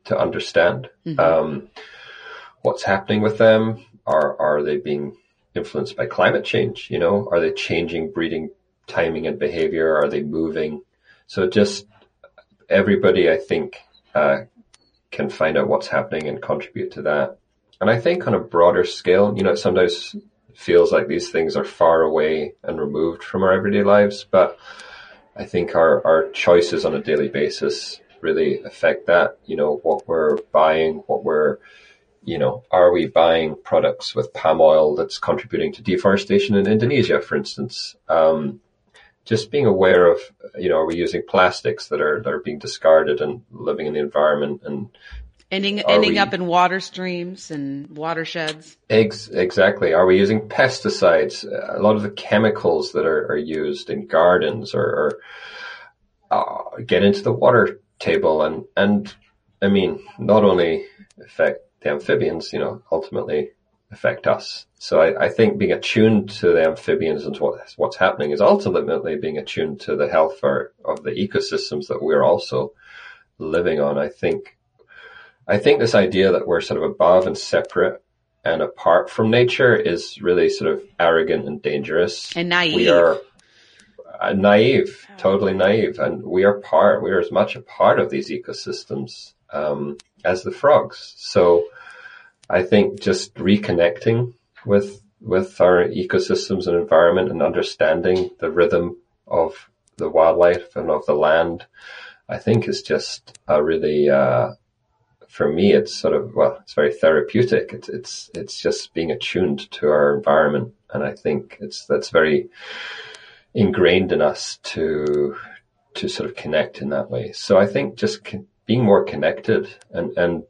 to understand um, what's happening with them. Are are they being influenced by climate change? You know, are they changing breeding timing and behavior? Are they moving? So just everybody, I think, uh, can find out what's happening and contribute to that. And I think on a broader scale, you know, it sometimes feels like these things are far away and removed from our everyday lives, but I think our, our choices on a daily basis really affect that. You know, what we're buying, what we're, you know, are we buying products with palm oil that's contributing to deforestation in Indonesia, for instance? Um, just being aware of, you know, are we using plastics that are, that are being discarded and living in the environment and ending ending we- up in water streams and watersheds. Ex- exactly. Are we using pesticides? A lot of the chemicals that are, are used in gardens or, or uh, get into the water table and, and I mean, not only affect the amphibians, you know, ultimately affect us. So I, I think being attuned to the amphibians and what, what's happening is ultimately being attuned to the health or, of the ecosystems that we're also living on. I think, I think this idea that we're sort of above and separate and apart from nature is really sort of arrogant and dangerous. And naive. We are uh, naive, totally naive, and we are part. We are as much a part of these ecosystems um, as the frogs. So, I think just reconnecting with with our ecosystems and environment and understanding the rhythm of the wildlife and of the land, I think is just a really uh, for me, it's sort of well, it's very therapeutic. It's it's it's just being attuned to our environment, and I think it's that's very ingrained in us to to sort of connect in that way. So I think just con- being more connected and and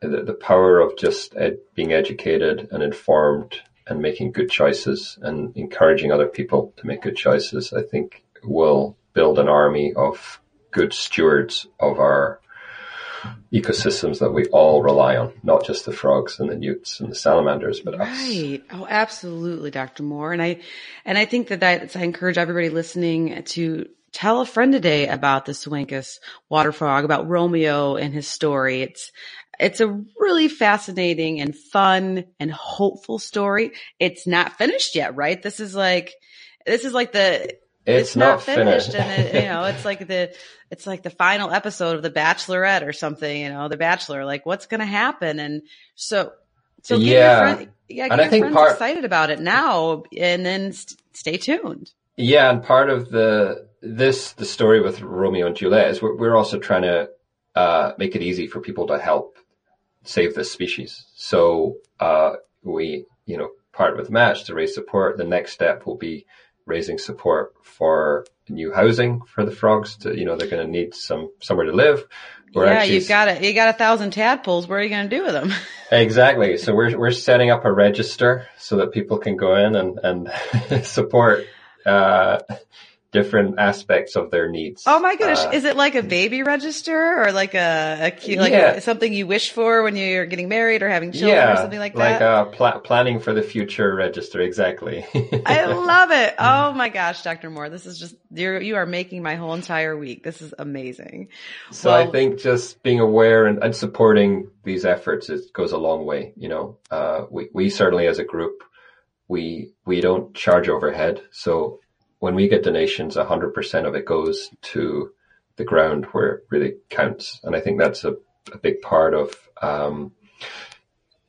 the, the power of just ed- being educated and informed and making good choices and encouraging other people to make good choices, I think will build an army of good stewards of our ecosystems that we all rely on, not just the frogs and the newts and the salamanders, but us. Right. Oh, absolutely, Dr. Moore. And I, and I think that that's, I encourage everybody listening to tell a friend today about the Sehuencas water frog, about Romeo and his story. It's, it's a really fascinating and fun and hopeful story. It's not finished yet, right? This is like, this is like the, It's, not, finished. and it, you know, it's like the, it's like the final episode of The Bachelorette or something, you know, The Bachelor, like what's going to happen? And so, so get Yeah. your friend, yeah, get And I your think friends part- excited about it now and then st- stay tuned. Yeah, and part of the this the story with Romeo and Juliet is we're, we're also trying to uh, make it easy for people to help save this species. So uh, we, you know, part with match to raise support. The next step will be raising support for new housing for the frogs. To you know, they're going to need some somewhere to live. We're yeah, actually you've got a, you got a thousand tadpoles. What are you going to do with them? Exactly. So we're we're setting up a register so that people can go in and and support uh, different aspects of their needs. Oh my goodness. Uh, Is it like a baby register or like a, a like Yeah. a, something you wish for when you're getting married or having children yeah, or something like that? like uh, pla- planning for the future register. Exactly. I love it. Oh my gosh, Dr. Moore, this is just, you're, you are making my whole entire week. This is amazing. So I think just being aware and, and supporting these efforts it goes a long way. You know, uh, we, we certainly as a group, we, we don't charge overhead. So when we get donations, hundred percent of it goes to the ground where it really counts. And I think that's a, a big part of, um,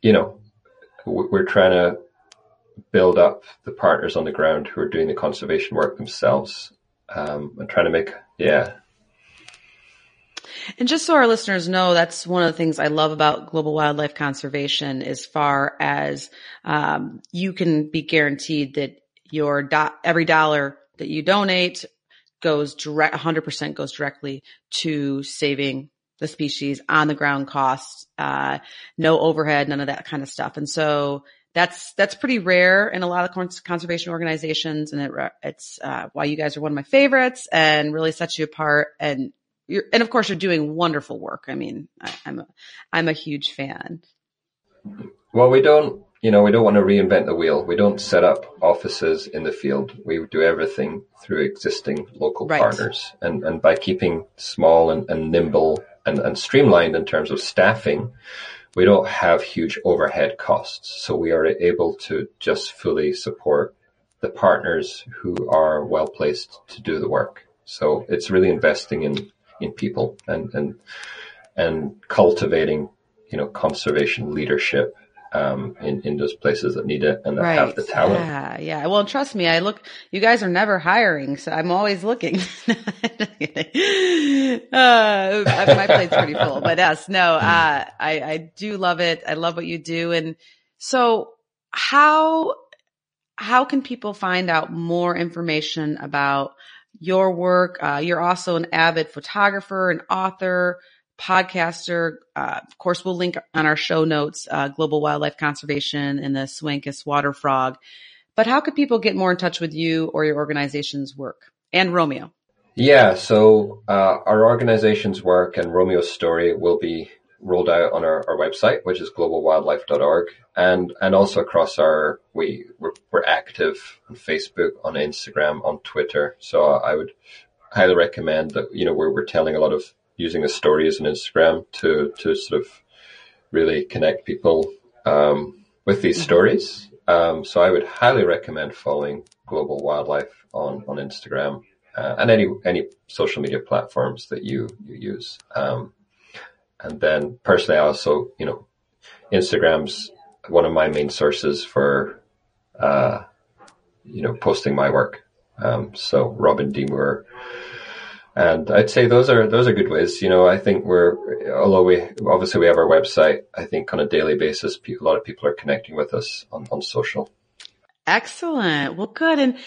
you know, we're trying to build up the partners on the ground who are doing the conservation work themselves, um, and trying to make, yeah, And just so our listeners know, that's one of the things I love about global wildlife conservation as far as um, you can be guaranteed that your do- every dollar that you donate goes direct, 100% goes directly to saving the species on the ground costs, uh, no overhead, none of that kind of stuff. And so that's, that's pretty rare in a lot of cons- conservation organizations. And it, it's, uh, why you guys are one of my favorites and really sets you apart. And you're, and of course you're doing wonderful work. I mean, I, I'm a, I'm a huge fan. Well, we don't, you know, we don't want to reinvent the wheel. We don't set up offices in the field. We do everything through existing local Right. partners. And, and by keeping small and, and nimble and, and streamlined in terms of staffing, we don't have huge overhead costs. So we are able to just fully support the partners who are well placed to do the work. So it's really investing in, in people and, and, and cultivating, you know, conservation leadership um, in, in those places that need it and that have the talent. Yeah, yeah. Well, trust me, I look, you guys are never hiring, so I'm always looking. uh, my plate's pretty full, but yes, no, uh, I, I do love it. I love what you do. And so how, how can people find out more information about your work? Uh, you're also an avid photographer, an author, podcaster. Uh, of course, we'll link on our show notes, uh, Global Wildlife Conservation and the Sehuencas Water Frog. But how could people get more in touch with you or your organization's work and Romeo? Yeah, so uh, our organization's work and Romeo's story will be rolled out on our, our website, which is globalwildlife.org, and and also across our we we're, we're active on Facebook, on Instagram, on Twitter. So I would highly recommend that you know we're we're telling a lot of using the stories and Instagram to to sort of really connect people um, with these mm-hmm. stories. Um, so I would highly recommend following Global Wildlife on on Instagram uh, and any any social media platforms that you you use. Um, and then personally, I also you know Instagram's one of my main sources for uh, you know posting my work. Um, so Robin D Moore and I'd say those are those are good ways. You know, I think we're although we obviously we have our website. I think on a daily basis, a lot of people are connecting with us on, on social. Excellent. Well, good. And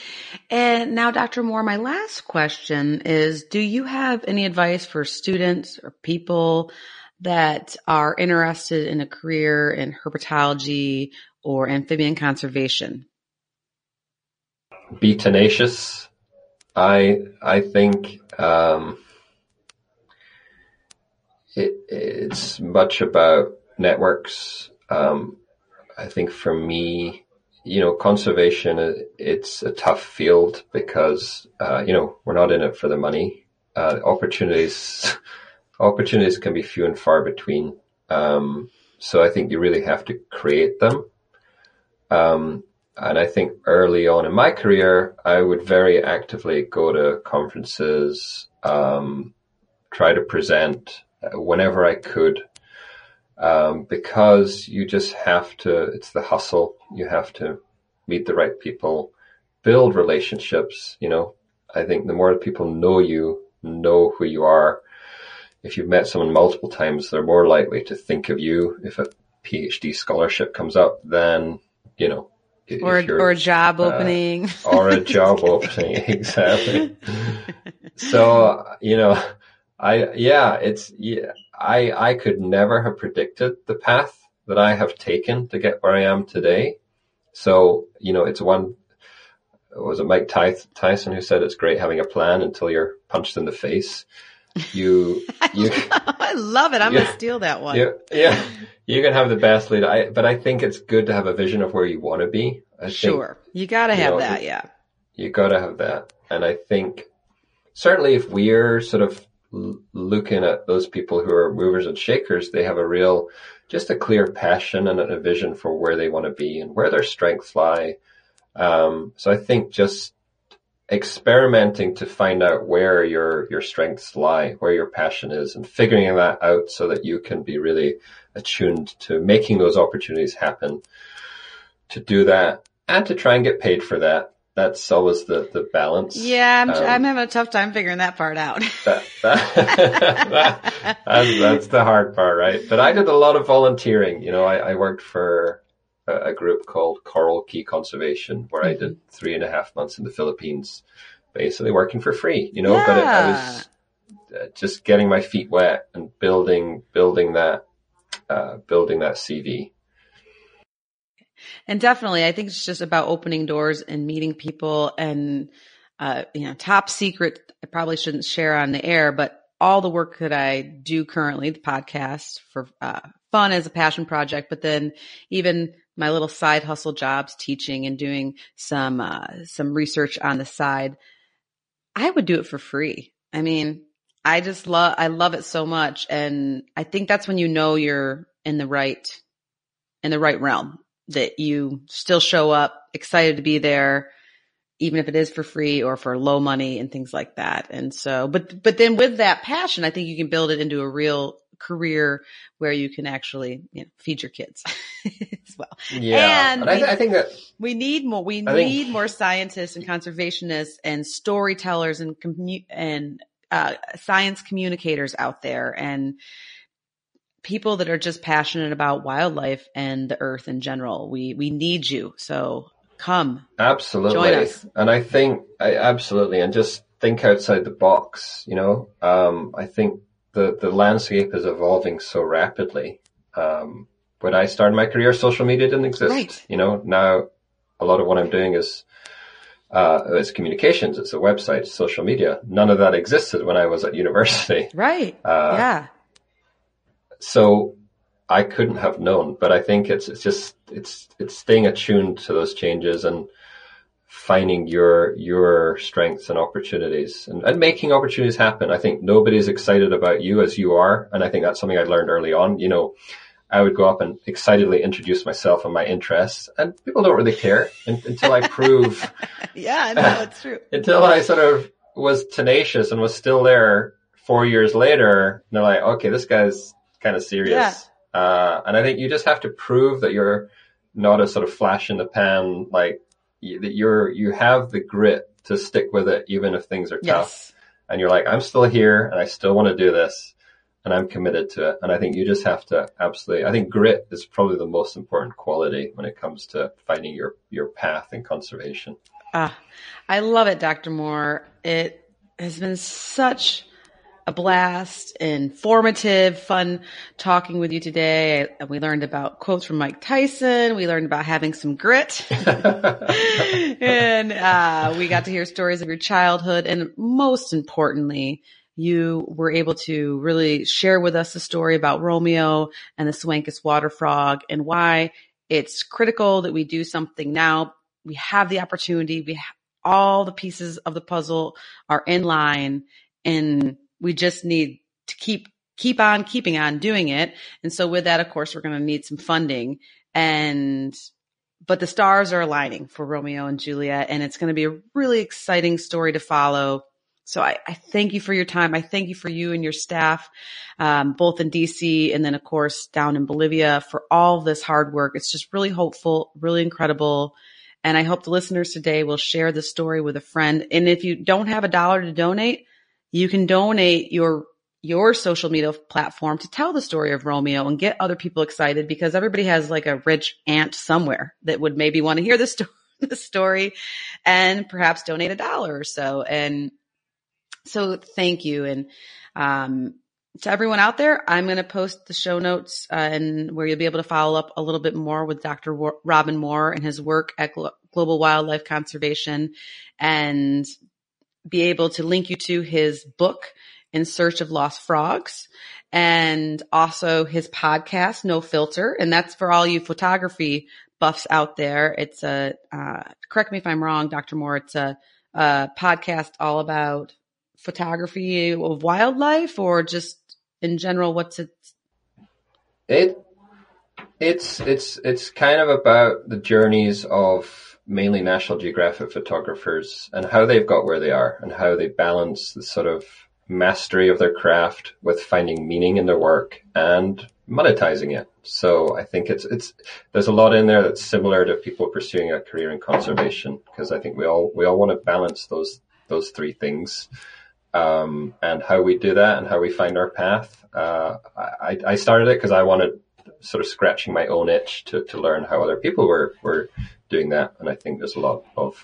and now, Dr. Moore, my last question is: Do you have any advice for students or people that are interested in a career in herpetology or amphibian conservation? Be tenacious I I think um, it, it's much about networks. Um, I think for me, you know, conservation it's a tough field because uh, you know we're not in it for the money. Uh, opportunities opportunities can be few and far between. Um, so I think you really have to create them. Um, and I think early on in my career, I would very actively go to conferences, um, try to present whenever I could, um, because you just have to, it's the hustle. You have to meet the right people, build relationships. You know, I think the more people know you, know who you are, if you've met someone multiple times, they're more likely to think of you. If a PhD scholarship comes up than, you know, or or a job uh, opening. or a job opening exactly. So you know i yeah it's yeah i i could never have predicted the path that i have taken to get where i am today. So you know it's one was it mike tyson who said it's great having a plan until you're punched in the face you you I love it. I'm gonna steal that one. You, yeah, you can have the best lead. I, but I think it's good to have a vision of where you want to be. I sure, think, you got to have know, that. Yeah, you got to have that. And I think certainly if we're sort of looking at those people who are movers and shakers, they have a real, just a clear passion and a vision for where they want to be and where their strengths lie. Um, so I think just experimenting to find out where your your strengths lie, where your passion is, and figuring that out so that you can be really attuned to making those opportunities happen. To do that and to try and get paid for that. That's always the, the balance. Yeah, I'm, um, I'm having a tough time figuring that part out. that, that, that, that's, that's the hard part, right? But I did a lot of volunteering. You know, I, I worked for a, group called Coral Cay Conservation, where mm-hmm. I did mm-hmm. three and a half months in the Philippines, basically working for free, you know, yeah. but it, I was uh, just getting my feet wet and building, building that, uh, building that CV. And definitely, I think it's just about opening doors and meeting people and, uh, you know, top secret. I probably shouldn't share on the air, but all the work that I do currently, the podcast for, uh, fun as a passion project, but then even my little side hustle jobs, teaching and doing some, uh, some research on the side, I would do it for free. I mean, I just love, I love it so much. And I think that's when you know you're in the right, in the right realm that you still show up excited to be there, even if it is for free or for low money and things like that. And so, but, but then with that passion, I think you can build it into a real career where you can actually you know, feed your kids as well. Yeah, And and, I, we- I think that We need more. We I think- need more scientists and conservationists and storytellers and commu- and uh, science communicators out there and people that are just passionate about wildlife and the earth in general. We we need you. So come. Absolutely. Join us. And I think, I absolutely, and just think outside the box, you know, um, I think the, the landscape is evolving so rapidly. Um, when I started my career, social media didn't exist. Right. You know, now a lot of what I'm doing is, uh, it's communications, it's a website, social media. None of that existed when I was at university. Right. Uh, yeah. so I couldn't have known, but I think it's it's just it's it's staying attuned to those changes and finding your your strengths and opportunities and, and making opportunities happen. I think nobody's excited about you as you are, and I think that's something I learned early on. You know, I would go up and excitedly introduce myself and my interests, and people don't really care until I prove Yeah. No, it's true. until I sort of was tenacious and was still there four years later. They're like, okay, this guy's kind of serious. Uh, and I think you just have to prove that you're not a sort of flash in the pan, like that you're, you have the grit to stick with it, even if things are tough. Yes. And you're like, I'm still here and I still want to do this and I'm committed to it. And I think you just have to absolutely, I think grit is probably the most important quality when it comes to finding your, your path in conservation. Ah, I love it, Dr. Moore. It has been such a blast, informative, fun talking with you today. We learned about quotes from Mike Tyson. We learned about having some grit. and uh, we got to hear stories of your childhood. And most importantly, you were able to really share with us the story about Romeo and the Sehuencas water frog and why it's critical that we do something now. We have the opportunity. We ha- all the pieces of the puzzle are in line and we just need to keep keep on keeping on doing it. And so with that, of course, we're going to need some funding and but the stars are aligning for Romeo and Juliet and it's going to be a really exciting story to follow. So I, I thank you for your time. I thank you for you and your staff, um, both in DC and then of course down in Bolivia for all this hard work. It's just really hopeful, really incredible. And I hope the listeners today will share the story with a friend. And if you don't have a dollar to donate, you can donate your your social media platform to tell the story of Romeo and get other people excited because everybody has like a rich aunt somewhere that would maybe want to hear story, the story and perhaps donate a dollar or so. And so thank you. And, um, to everyone out there, I'm going to post the show notes uh, and where you'll be able to follow up a little bit more with Dr. Robin Moore and his work at Glo- Global Wildlife Conservation and be able to link you to his book, In Search of Lost Frogs, and also his podcast, No Filter. And that's for all you photography buffs out there. It's a, uh, correct me if I'm wrong, Dr. Moore, it's a, a podcast all about photography of wildlife or just in general, what's it? It it's it's it's kind of about the journeys of mainly National Geographic photographers and how they've got where they are and how they balance the sort of mastery of their craft with finding meaning in their work and monetizing it. So I think it's it's there's a lot in there that's similar to people pursuing a career in conservation because I think we all we all want to balance those those three things um, and how we do that and how we find our path. Uh, I, I started it because I wanted sort of scratching my own itch to, to learn how other people were, were doing that. And I think there's a lot of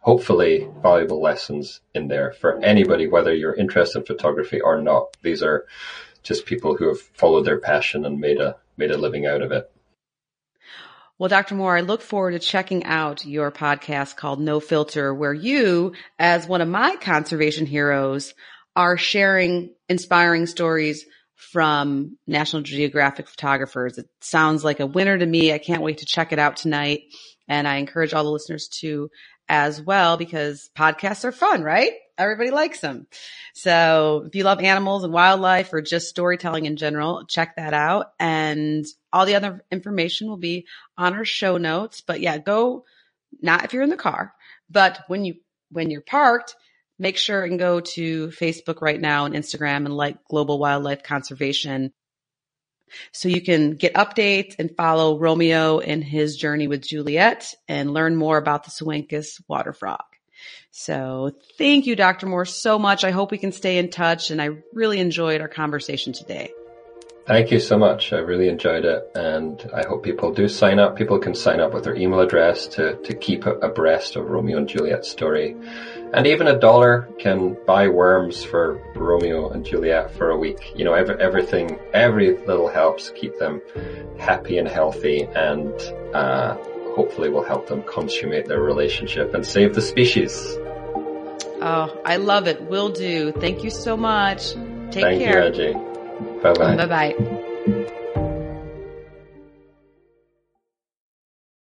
hopefully valuable lessons in there for anybody, whether you're interested in photography or not. These are just people who have followed their passion and made a, made a living out of it. Well, Dr. Moore, I look forward to checking out your podcast called No Filter, where you, as one of my conservation heroes, are sharing inspiring stories from National Geographic photographers. It sounds like a winner to me. I can't wait to check it out tonight. And I encourage all the listeners to as well because podcasts are fun, right? Everybody likes them. So if you love animals and wildlife or just storytelling in general, check that out. And all the other information will be on our show notes. But yeah, go not if you're in the car, but when you, when you're parked, make sure and go to Facebook right now and Instagram and like Global Wildlife Conservation so you can get updates and follow Romeo in his journey with Juliet and learn more about the Sehuencas water frog. So thank you, Dr. Moore, so much. I hope we can stay in touch and I really enjoyed our conversation today. Thank you so much. I really enjoyed it, and I hope people do sign up. People can sign up with their email address to, to keep abreast of Romeo and Juliet's story. And even a dollar can buy worms for Romeo and Juliet for a week. You know, every, everything, every little helps keep them happy and healthy, and uh, hopefully will help them consummate their relationship and save the species. Oh, I love it. Will do. Thank you so much. Take Thank care. you, Angie. Bye bye. Bye bye.